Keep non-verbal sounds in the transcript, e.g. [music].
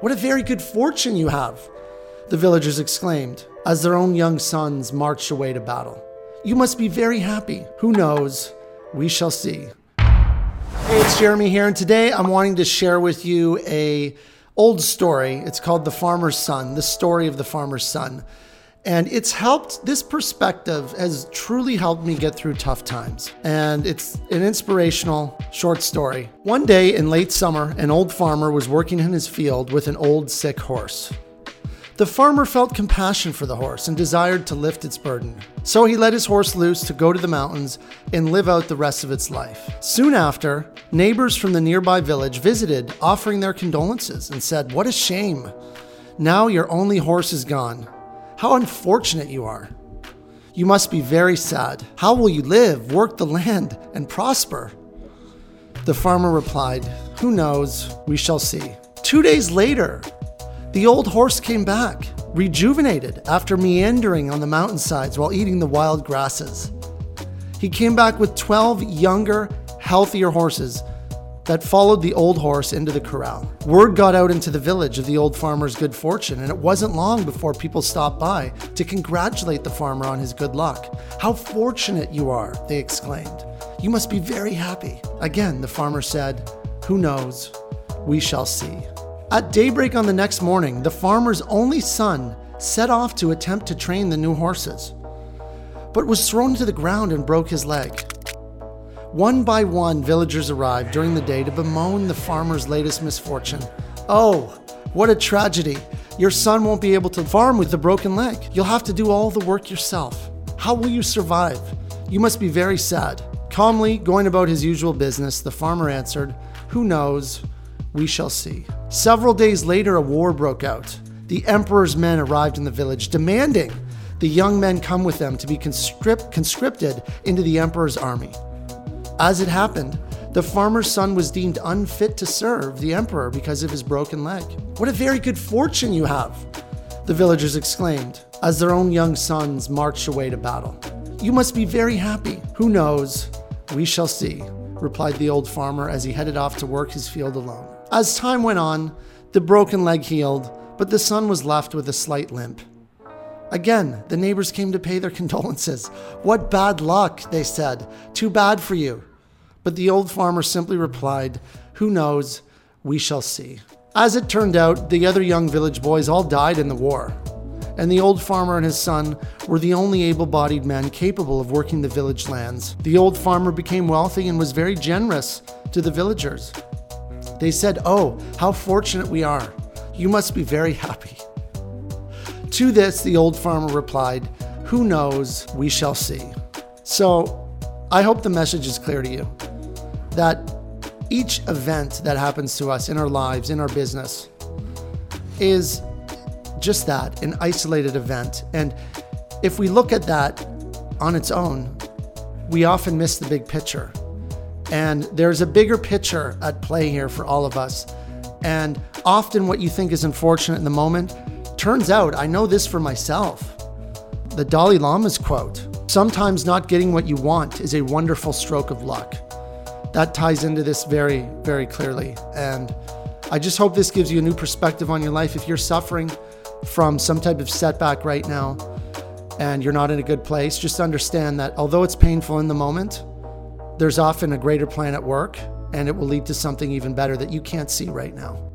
What a very good fortune you have, the villagers exclaimed as their own young sons marched away to battle. You must be very happy. Who knows? We shall see. Hey, it's Jeremy here, and today I'm wanting to share with you a old story. It's called The Farmer's Son, the story of the farmer's son. And it's helped, this perspective has truly helped me get through tough times. And it's an inspirational short story. One day in late summer, an old farmer was working in his field with an old sick horse. The farmer felt compassion for the horse and desired to lift its burden. So he let his horse loose to go to the mountains and live out the rest of its life. Soon after, neighbors from the nearby village visited, offering their condolences, and said, What a shame! Now your only horse is gone. How unfortunate you are. You must be very sad. How will you live, work the land, and prosper? The farmer replied, Who knows? We shall see. Two days later, the old horse came back, rejuvenated after meandering on the mountainsides while eating the wild grasses. He came back with 12 younger, healthier horses that followed the old horse into the corral. Word got out into the village of the old farmer's good fortune, and it wasn't long before people stopped by to congratulate the farmer on his good luck. How fortunate you are, they exclaimed. You must be very happy. Again, the farmer said, Who knows? We shall see. At daybreak on the next morning, the farmer's only son set off to attempt to train the new horses, but was thrown to the ground and broke his leg. One by one, villagers arrived during the day to bemoan the farmer's latest misfortune. Oh, what a tragedy! Your son won't be able to farm with the broken leg. You'll have to do all the work yourself. How will you survive? You must be very sad. Calmly, going about his usual business, the farmer answered, Who knows? We shall see. Several days later, a war broke out. The emperor's men arrived in the village, demanding the young men come with them to be conscript- conscripted into the emperor's army. As it happened, the farmer's son was deemed unfit to serve the emperor because of his broken leg. What a very good fortune you have, the villagers exclaimed as their own young sons marched away to battle. You must be very happy. Who knows? We shall see, replied the old farmer as he headed off to work his field alone. As time went on, the broken leg healed, but the son was left with a slight limp. Again, the neighbors came to pay their [laughs] condolences. What bad luck, they said. Too bad for you. But the old farmer simply replied, Who knows? We shall see. As it turned out, the other young village boys all died in the war, and the old farmer and his son were the only able bodied men capable of working the village lands. The old farmer became wealthy and was very generous to the villagers. They said, Oh, how fortunate we are. You must be very happy. To this, the old farmer replied, Who knows? We shall see. So, I hope the message is clear to you that each event that happens to us in our lives, in our business, is just that an isolated event. And if we look at that on its own, we often miss the big picture. And there's a bigger picture at play here for all of us. And often what you think is unfortunate in the moment turns out, I know this for myself. The Dalai Lama's quote Sometimes not getting what you want is a wonderful stroke of luck that ties into this very, very clearly. And I just hope this gives you a new perspective on your life. If you're suffering from some type of setback right now and you're not in a good place, just understand that although it's painful in the moment, there's often a greater plan at work and it will lead to something even better that you can't see right now.